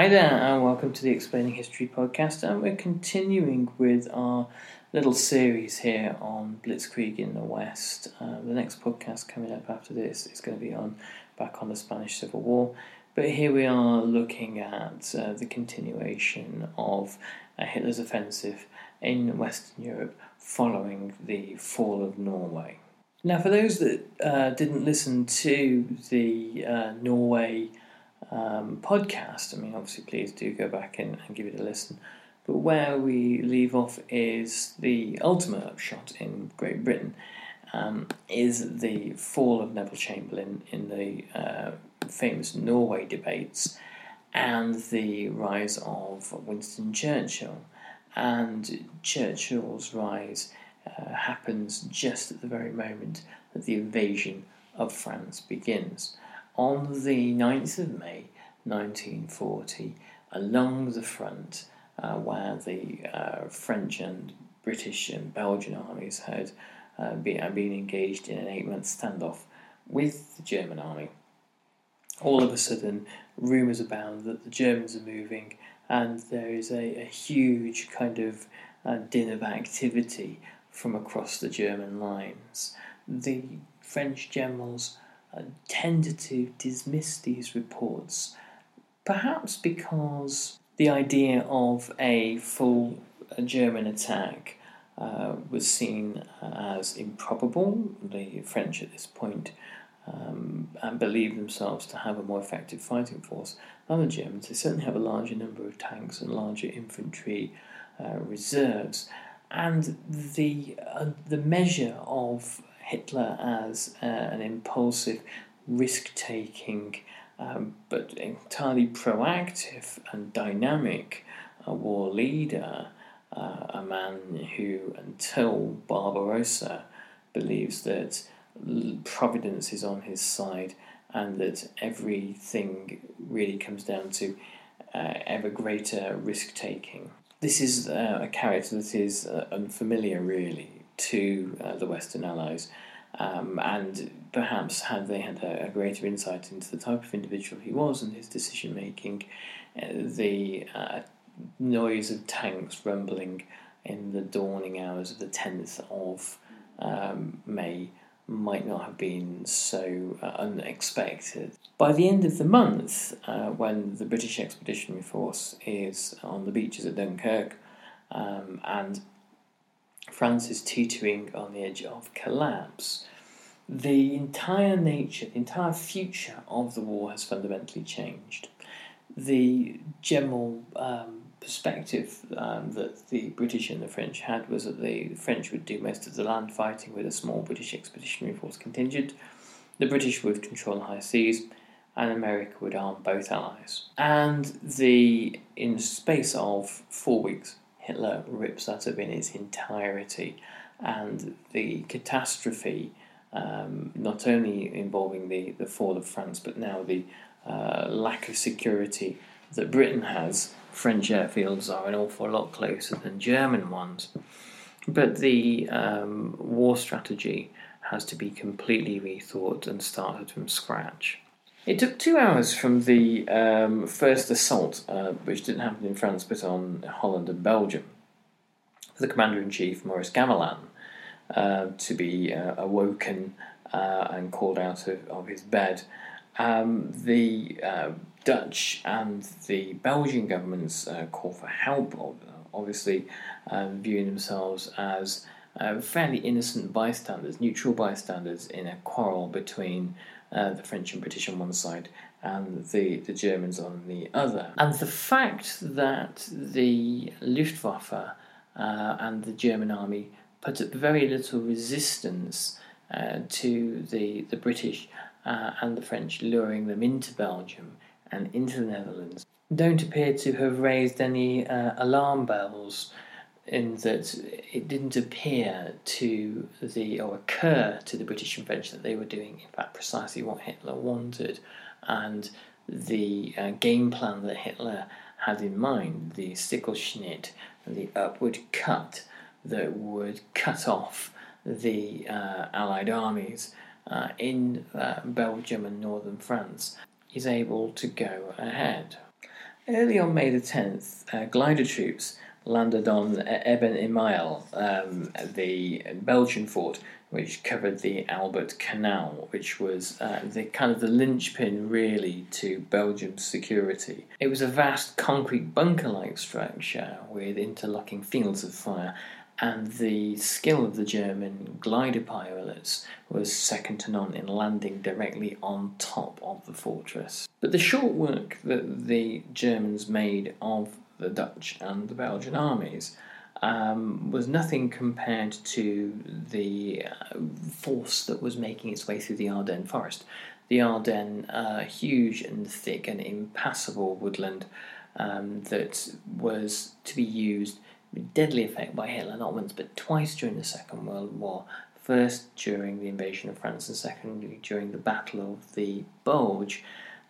Hi there, and welcome to the Explaining History podcast. And we're continuing with our little series here on Blitzkrieg in the West. Uh, the next podcast coming up after this is going to be on back on the Spanish Civil War. But here we are looking at uh, the continuation of uh, Hitler's offensive in Western Europe following the fall of Norway. Now, for those that uh, didn't listen to the uh, Norway um, podcast, I mean, obviously, please do go back and, and give it a listen. But where we leave off is the ultimate upshot in Great Britain, um, is the fall of Neville Chamberlain in the uh, famous Norway debates, and the rise of Winston Churchill. And Churchill's rise uh, happens just at the very moment that the invasion of France begins. On the 9th of May 1940, along the front, uh, where the uh, French and British and Belgian armies had uh, been, been engaged in an eight month standoff with the German army, all of a sudden rumours abound that the Germans are moving and there is a, a huge kind of uh, din of activity from across the German lines. The French generals tended to dismiss these reports, perhaps because the idea of a full uh, German attack uh, was seen as improbable. The French at this point um, and believe themselves to have a more effective fighting force than the Germans. They certainly have a larger number of tanks and larger infantry uh, reserves, and the uh, the measure of Hitler as uh, an impulsive, risk-taking, um, but entirely proactive and dynamic uh, war leader. Uh, a man who, until Barbarossa, believes that providence is on his side and that everything really comes down to uh, ever greater risk taking. This is uh, a character that is uh, unfamiliar, really, to uh, the Western Allies, um, and perhaps had they had a, a, greater insight into the type of individual he was and his decision making, uh, the uh, noise of tanks rumbling in the dawning hours of the 10th of um, May might not have been so uh, unexpected. By the end of the month, uh, when the British Expeditionary Force is on the beaches at Dunkirk um, and France is teetering on the edge of collapse, the entire nature, the entire future of the war has fundamentally changed. The general um, perspective um, that the British and the French had was that the French would do most of the land fighting with a small British expeditionary force contingent. The British would control the high seas, and America would arm both allies. And the in space of four weeks, Hitler rips that up in its entirety, and the catastrophe, um, not only involving the, the fall of France, but now the uh, lack of security that Britain has French airfields are an awful lot closer than German ones. But the um, war strategy has to be completely rethought and started from scratch. It took two hours from the um, first assault, uh, which didn't happen in France but on Holland and Belgium, for the commander in chief, Maurice Gamelin, uh, to be uh, awoken uh, and called out of, of his bed. Um, the uh, Dutch and the Belgian governments uh, call for help, obviously viewing themselves as fairly innocent bystanders, neutral bystanders in a quarrel between uh, the French and British on one side and the, the Germans on the other. And the fact that the Luftwaffe uh, and the German army put up very little resistance uh, to the, the British uh, and the French luring them into Belgium and into the Netherlands don't appear to have raised any uh, alarm bells in that it didn't appear to the or occur to the British French that they were doing in fact precisely what Hitler wanted and the uh, game plan that Hitler had in mind, the Sichelschnitt, the upward cut that would cut off the uh, Allied armies uh, in uh, Belgium and northern France, is able to go ahead. Early on May the 10th, uh, glider troops landed on Eben Emael, um, the Belgian fort, which covered the Albert Canal, which was uh, the kind of the linchpin really to Belgium's security. It was a vast concrete bunker-like structure with interlocking fields of fire and the skill of the German glider pilots was second to none in landing directly on top of the fortress. But the short work that the Germans made of the Dutch and the Belgian armies um, was nothing compared to the uh, force that was making its way through the Ardennes forest. The Ardennes, uh, huge and thick and impassable woodland um, that was to be used with deadly effect by Hitler not once but twice during the Second World War. First during the invasion of France, and secondly during the Battle of the Bulge.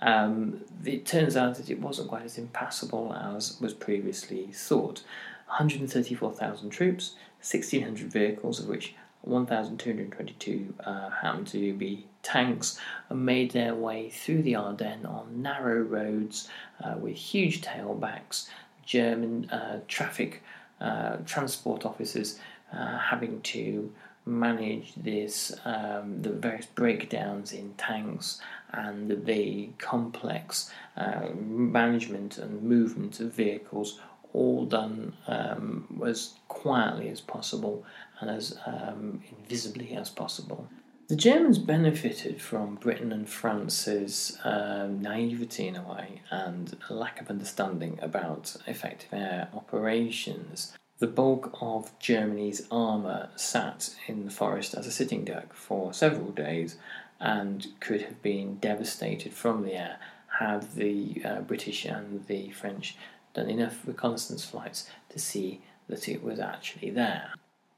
Um, it turns out that it wasn't quite as impassable as was previously thought. 134,000 troops, 1,600 vehicles, of which 1,222 uh, happened to be tanks, made their way through the Ardennes on narrow roads uh, with huge tailbacks. German uh, traffic uh, transport officers uh, having to manage this, um, the various breakdowns in tanks and the complex uh, management and movement of vehicles, all done um, as quietly as possible and as um, invisibly as possible. The Germans benefited from Britain and France's um, naivety in a way and lack of understanding about effective air operations. The bulk of Germany's armour sat in the forest as a sitting duck for several days and could have been devastated from the air had the uh, British and the French done enough reconnaissance flights to see that it was actually there.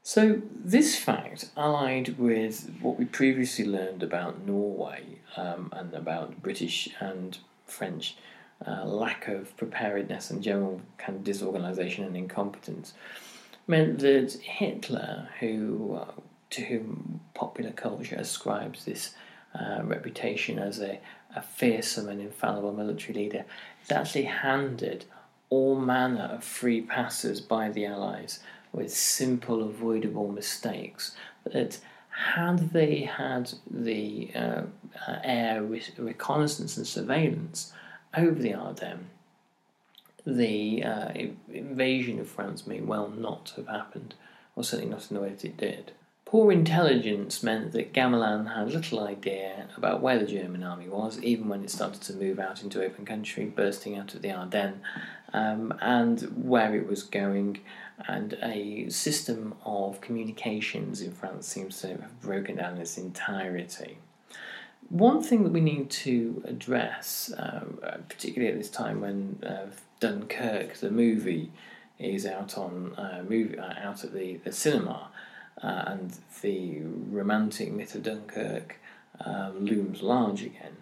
So, this fact, allied with what we previously learned about Norway um, and about British and French uh, lack of preparedness and general kind of disorganisation and incompetence, meant that Hitler, who uh, to whom popular culture ascribes this uh, reputation as a, a fearsome and infallible military leader, is actually handed all manner of free passes by the Allies with simple, avoidable mistakes that had they had the uh, uh, air re- reconnaissance and surveillance over the Ardennes, the uh, invasion of France may well not have happened, or certainly not in the way that it did. Poor intelligence meant that Gamelin had little idea about where the German army was, even when it started to move out into open country, bursting out of the Ardennes, um, and where it was going, and a system of communications in France seems to have broken down in its entirety. One thing that we need to address, uh, particularly at this time when uh, Dunkirk, the movie, is out on uh, movie uh, out at the, the cinema, uh, and the romantic myth of Dunkirk um, looms large again,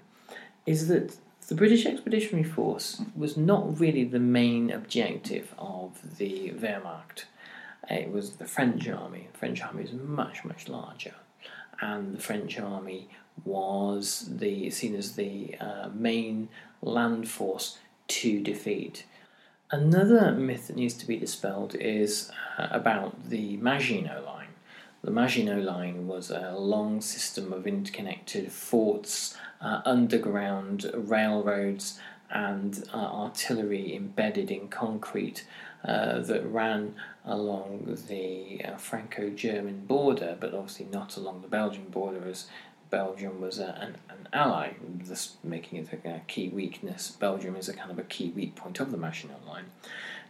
is that the British Expeditionary Force was not really the main objective of the Wehrmacht. It was the French army. The French army is much, much larger. and the French army was the seen as the uh, main land force to defeat. Another myth that needs to be dispelled is uh, about the Maginot Line. The Maginot Line was a long system of interconnected forts, uh, underground railroads, and uh, artillery embedded in concrete uh, that ran along the uh, Franco German border, but obviously not along the Belgian border, as Belgium was a, an, an ally, thus making it a, a, key weakness. Belgium is a kind of a key weak point of the Maginot Line.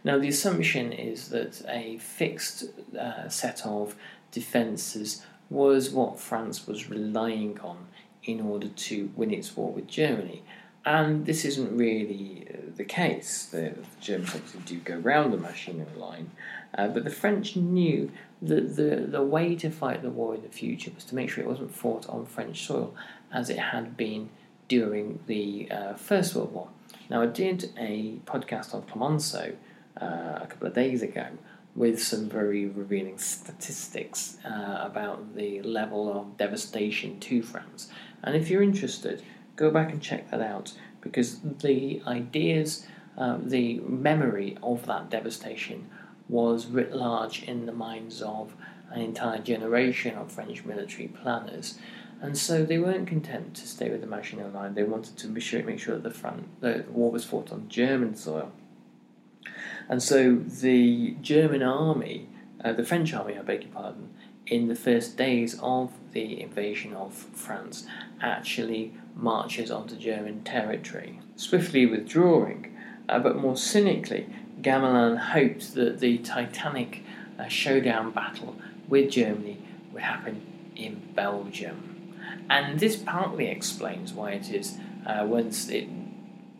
Now, the assumption is that a fixed uh, set of defences was what France was relying on in order to win its war with Germany. And this isn't really uh, the case. The, Germans obviously do go round the Maginot Line, uh, but the French knew that the, the way to fight the war in the future was to make sure it wasn't fought on French soil as it had been during the uh, First World War. Now, I did a podcast on Clemenceau uh, a couple of days ago with some very revealing statistics uh, about the level of devastation to France. And if you're interested, go back and check that out because the ideas, uh, the memory of that devastation was writ large in the minds of an entire generation of French military planners. And so they weren't content to stay with the Maginot Line. They wanted to be sure, make sure that the, front, the war was fought on German soil. And so the German army, uh, the French army, I beg your pardon, in the first days of the invasion of France, actually marches onto German territory, swiftly withdrawing. Uh, but more cynically, Gamelin hoped that the titanic uh, showdown battle with Germany would happen in Belgium. And this partly explains why it is, uh, once it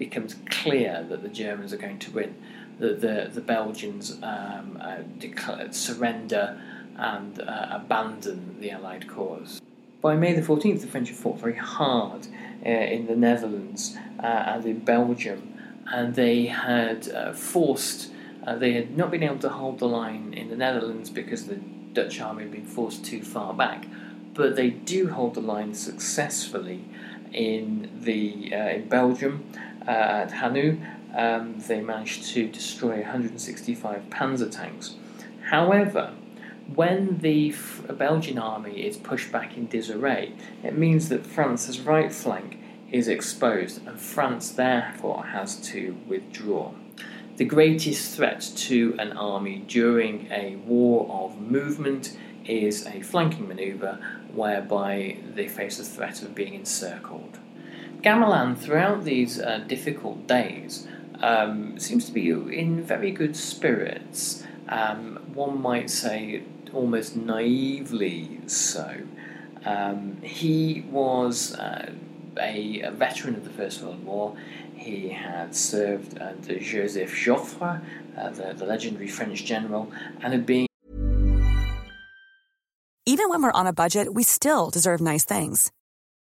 becomes clear that the Germans are going to win, that the, the Belgians um, uh, declare, surrender and uh, abandon the Allied cause. By May the 14th, the French had fought very hard uh, in the Netherlands uh, and in Belgium, and they had uh, forced, uh, they had not been able to hold the line in the Netherlands because the Dutch army had been forced too far back, but they do hold the line successfully in, the, uh, in Belgium at Hannut. Um, they managed to destroy 165 panzer tanks. However, when the Belgian army is pushed back in disarray, it means that France's right flank is exposed and France therefore has to withdraw. The greatest threat to an army during a war of movement is a flanking maneuver whereby they face the threat of being encircled. Gamelin, throughout these uh, difficult days, um, seems to be in very good spirits. Um, one might say almost naively so. Um, he was uh, a, a, veteran of the First World War. He had served under Joseph Joffre, uh, the, the legendary French general, and had been. Even when we're on a budget, we still deserve nice things.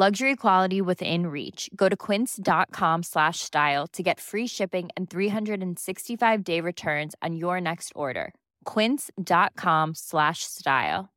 Luxury quality within reach. Go to quince.com slash style to get free shipping and 365 day returns on your next order. Quince.com slash style.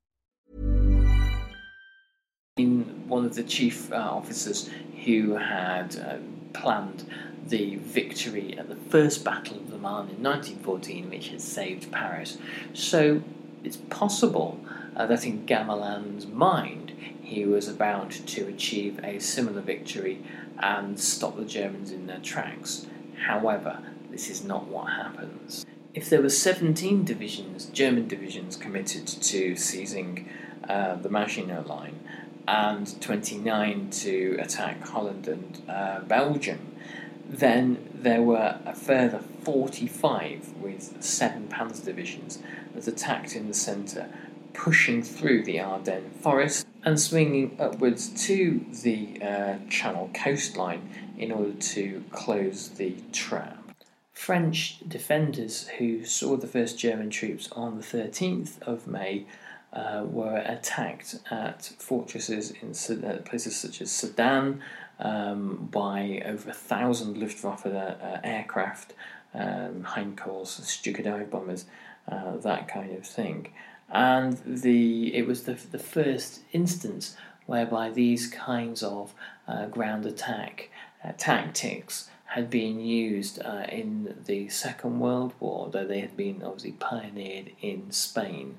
In one of the chief uh, officers who had uh, planned the victory at the First Battle of the Marne in 1914, which had saved Paris. So it's possible uh, that in Gamelin's mind, he was about to achieve a similar victory and stop the Germans in their tracks. However, this is not what happens. If there were 17 divisions, German divisions, committed to seizing uh, the Maginot Line and 29 to attack Holland and uh, Belgium, then there were a further 45 with seven panzer divisions that attacked in the centre, pushing through the Ardennes forest and swinging upwards to the uh, Channel coastline in order to close the trap. French defenders who saw the first German troops on the 13th of May uh, were attacked at fortresses in uh, places such as Sedan um, by over a thousand Luftwaffe uh, aircraft, um, Heinkel's, Stuka dive bombers, uh, that kind of thing and the it was the the first instance whereby these kinds of uh, ground attack uh, tactics had been used uh, in the Second World War, though they had been obviously pioneered in Spain.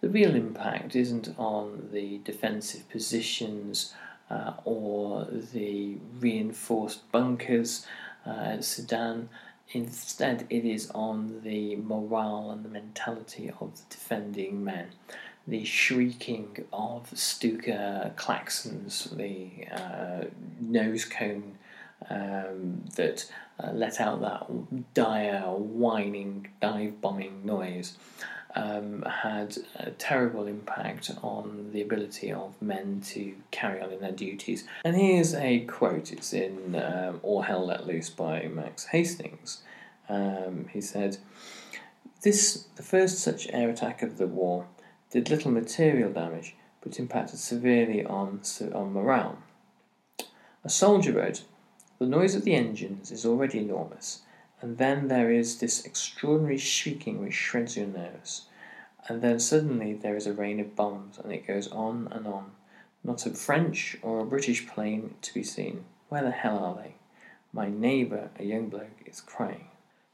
The real impact isn't on the defensive positions uh, or the reinforced bunkers uh, at Sedan Instead, it is on the morale and the mentality of the defending men. The shrieking of Stuka claxons, the uh, nose cone um, that uh, let out that dire, whining, dive bombing noise, um, had a terrible impact on the ability of men to carry on in their duties. And here's a quote it's in um, All Hell Let Loose by Max Hastings. Um, he said, This, the first such air attack of the war, did little material damage, but impacted severely on, on morale. A soldier wrote, The noise of the engines is already enormous and then there is this extraordinary shrieking which shreds your nerves. And then suddenly there is a rain of bombs, and it goes on and on. Not a French or a British plane to be seen. Where the hell are they? My neighbour, a young bloke, is crying.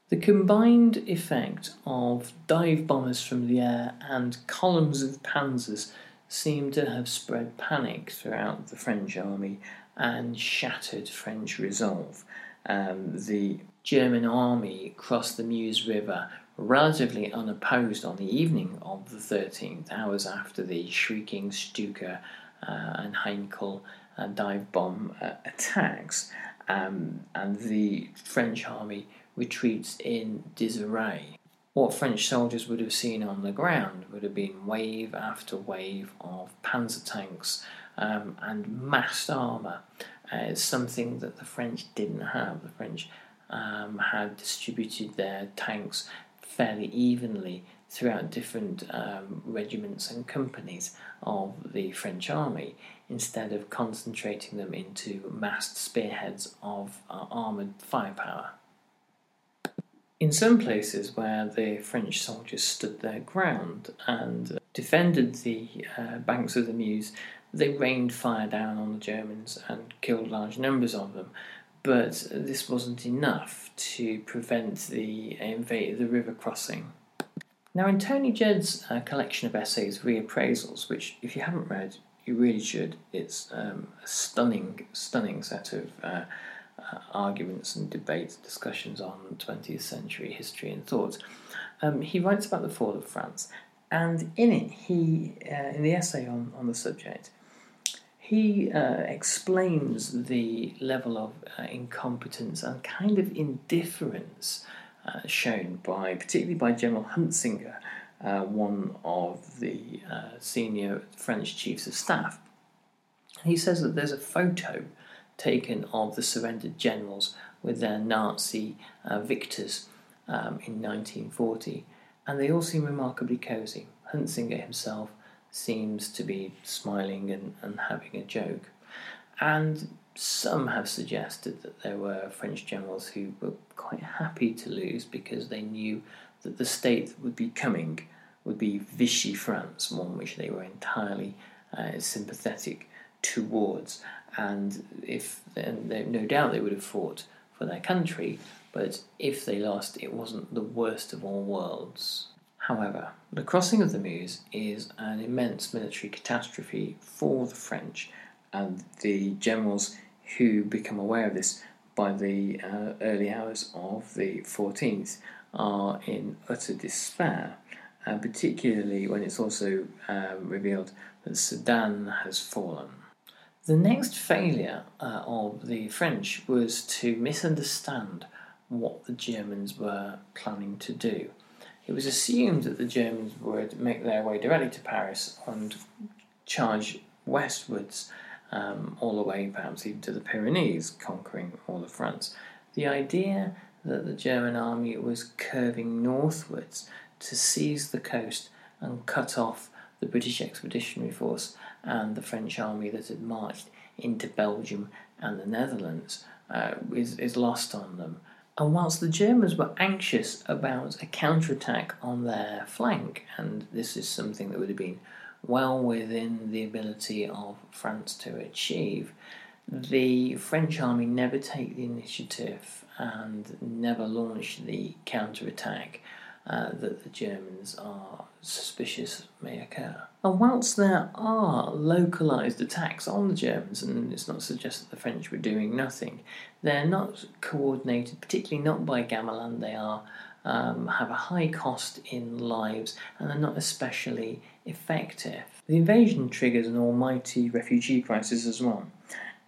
The combined effect of dive bombers from the air and columns of panzers seemed to have spread panic throughout the French army and shattered French resolve. Um, the German army crossed the Meuse River relatively unopposed on the evening of the 13th, hours after the shrieking Stuka uh, and Heinkel uh, dive bomb uh, attacks, um, and the French army retreats in disarray. What French soldiers would have seen on the ground would have been wave after wave of panzer tanks um, and massed armour. Uh, it's something that the French didn't have. The French um, had distributed their tanks fairly evenly throughout different um, regiments and companies of the French army instead of concentrating them into massed spearheads of uh, armoured firepower. In some places where the French soldiers stood their ground and defended the uh, banks of the Meuse, they rained fire down on the Germans and killed large numbers of them. But this wasn't enough to prevent the invade the river crossing. Now, in Tony Judt's uh, collection of essays, Reappraisals, which if you haven't read, you really should. It's um, a stunning, stunning set of uh, uh, arguments and debates, discussions on 20th century history and thought. Um, he writes about the fall of France, and in it, he, uh, in the essay on, on the subject, he uh, explains the level of uh, incompetence and kind of indifference uh, shown by, particularly by General Huntzinger, uh, one of the uh, senior French chiefs of staff. He says that there's a photo taken of the surrendered generals with their Nazi uh, victors um, in 1940, and they all seem remarkably cosy. Huntzinger himself seems to be smiling and, and having a joke. And some have suggested that there were French generals who were quite happy to lose because they knew that the state that would be coming would be Vichy France, one which they were entirely uh, sympathetic towards. And if and they, no doubt they would have fought for their country, but if they lost, it wasn't the worst of all worlds. However, the crossing of the Meuse is an immense military catastrophe for the French, and the generals who become aware of this by the uh, early hours of the 14th are in utter despair, uh, particularly when it's also uh, revealed that Sedan has fallen. The next failure uh, of the French was to misunderstand what the Germans were planning to do. It was assumed that the Germans would make their way directly to Paris and charge westwards um, all the way perhaps even to the Pyrenees, conquering all of France. The idea that the German army was curving northwards to seize the coast and cut off the British Expeditionary Force and the French army that had marched into Belgium and the Netherlands uh, is, is lost on them. And whilst the Germans were anxious about a counterattack on their flank, and this is something that would have been well within the ability of France to achieve. The French army never take the initiative and never launch the counterattack uh, that the Germans are suspicious may occur. And whilst there are localised attacks on the Germans, and it's not suggested that the French were doing nothing, they're not coordinated, particularly not by Gamelin. They are um, have a high cost in lives and they're not especially effective. The invasion triggers an almighty refugee crisis as well.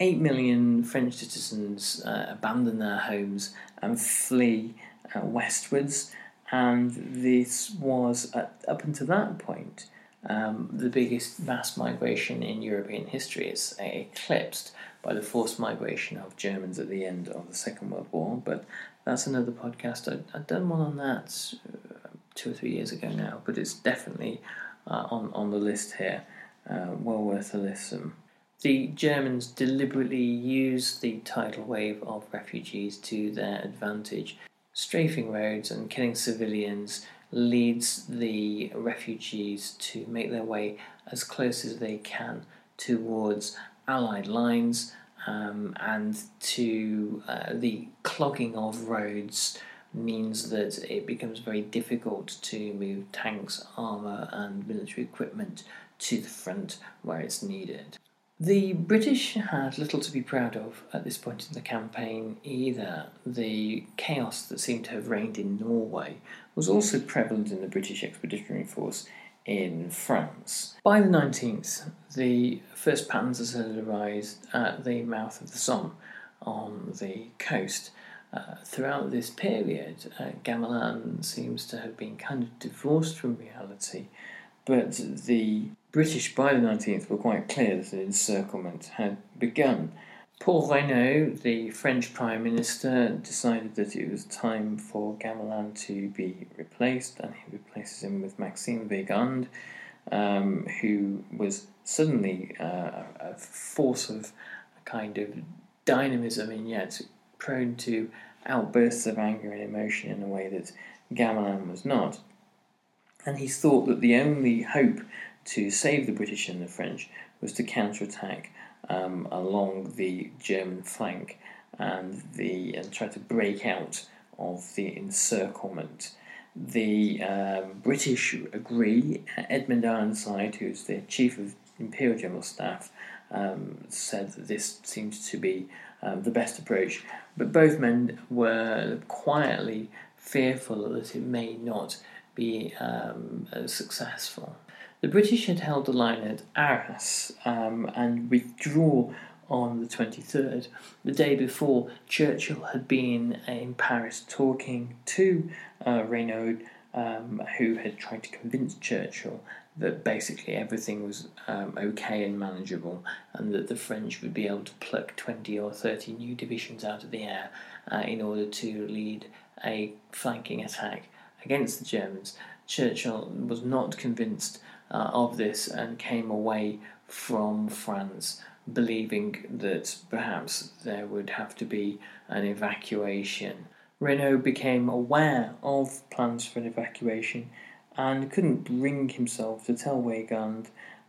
Eight million French citizens uh, abandon their homes and flee uh, westwards, and this was, at, up until that point, um, the biggest mass migration in European history. It's eclipsed by the forced migration of Germans at the end of the Second World War, but that's another podcast. I, I'd done one on that uh, two or three years ago now, but it's definitely uh, on, on the list here. Uh, well worth a listen. The Germans deliberately used the tidal wave of refugees to their advantage. Strafing roads and killing civilians leads the refugees to make their way as close as they can towards Allied lines um, and to uh, the clogging of roads means that it becomes very difficult to move tanks, armour, and military equipment to the front where it's needed. The British had little to be proud of at this point in the campaign either. The chaos that seemed to have reigned in Norway was also prevalent in the British Expeditionary Force in France. By the 19th, the first Panzers had arrived at the mouth of the Somme on the coast. Uh, throughout this period, uh, Gamelin seems to have been kind of divorced from reality, but the British by the 19th were quite clear that an encirclement had begun. Paul Reynaud, the French Prime Minister, decided that it was time for Gamelin to be replaced, and he replaces him with Maxime Weygand, um, who was suddenly uh, a force of a kind of dynamism and yet prone to outbursts of anger and emotion in a way that Gamelin was not. And he thought that the only hope to save the British and the French was to counterattack um, along the German flank and the and try to break out of the encirclement. The um, British agree. Edmund Ironside, who's the chief of Imperial General Staff, um, said that this seemed to be um, the best approach. But both men were quietly fearful that it may not be um, successful. The British had held the line at Arras um, and withdrew on the 23rd. The day before, Churchill had been in Paris talking to uh, Reynaud, um, who had tried to convince Churchill that basically everything was um, okay and manageable, and that the French would be able to pluck 20 or 30 new divisions out of the air uh, in order to lead a flanking attack against the Germans. Churchill was not convinced uh, of this and came away from France believing that perhaps there would have to be an evacuation. Reynaud became aware of plans for an evacuation and couldn't bring himself to tell Weygand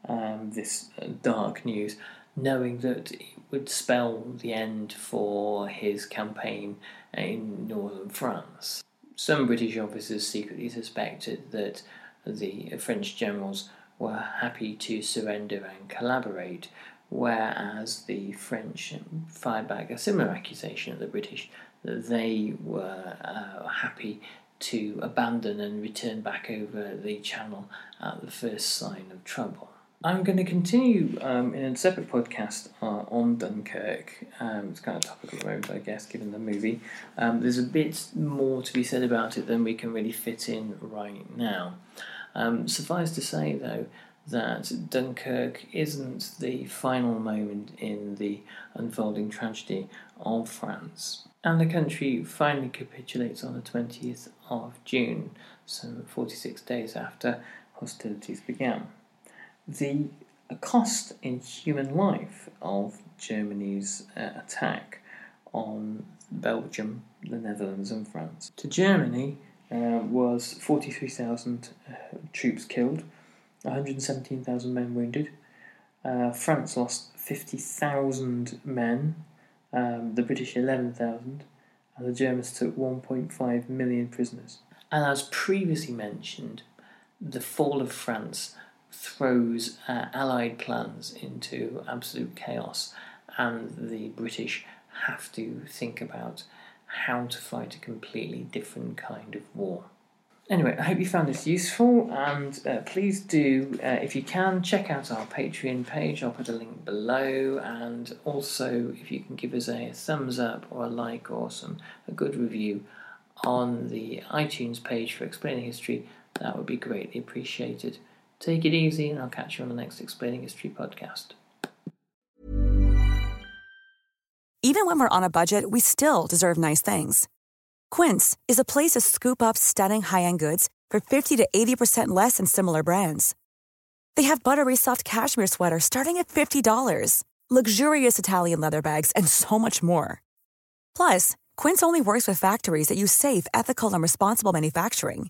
um, this dark news, knowing that it would spell the end for his campaign in northern France. Some British officers secretly suspected that the French generals were happy to surrender and collaborate, whereas the French fired back a similar accusation at the British that they were uh, happy to abandon and return back over the channel at the first sign of trouble. I'm going to continue um, in a separate podcast uh, on Dunkirk. Um, it's kind of topical at the moment, I guess, given the movie. Um, there's a bit more to be said about it than we can really fit in right now. Um, suffice to say, though, that Dunkirk isn't the final moment in the unfolding tragedy of France. And the country finally capitulates on the 20th of June, some 46 days after hostilities began. The cost in human life of Germany's uh, attack on Belgium, the Netherlands, and France to Germany uh, was 43,000 uh, troops killed, 117,000 men wounded. Uh, France lost 50,000 men, um, the British 11,000, and the Germans took 1.5 million prisoners. And as previously mentioned, the fall of France throws uh, Allied plans into absolute chaos, and the British have to think about how to fight a completely different kind of war. Anyway, I hope you found this useful, and uh, please do, uh, if you can, check out our Patreon page. I'll put a link below, and also if you can give us a thumbs up or a like or some a good review on the iTunes page for Explaining History, that would be greatly appreciated. Take it easy, and I'll catch you on the next Explaining History podcast. Even when we're on a budget, we still deserve nice things. Quince is a place to scoop up stunning high end goods for 50 to 80% less than similar brands. They have buttery soft cashmere sweaters starting at $50, luxurious Italian leather bags, and so much more. Plus, Quince only works with factories that use safe, ethical, and responsible manufacturing.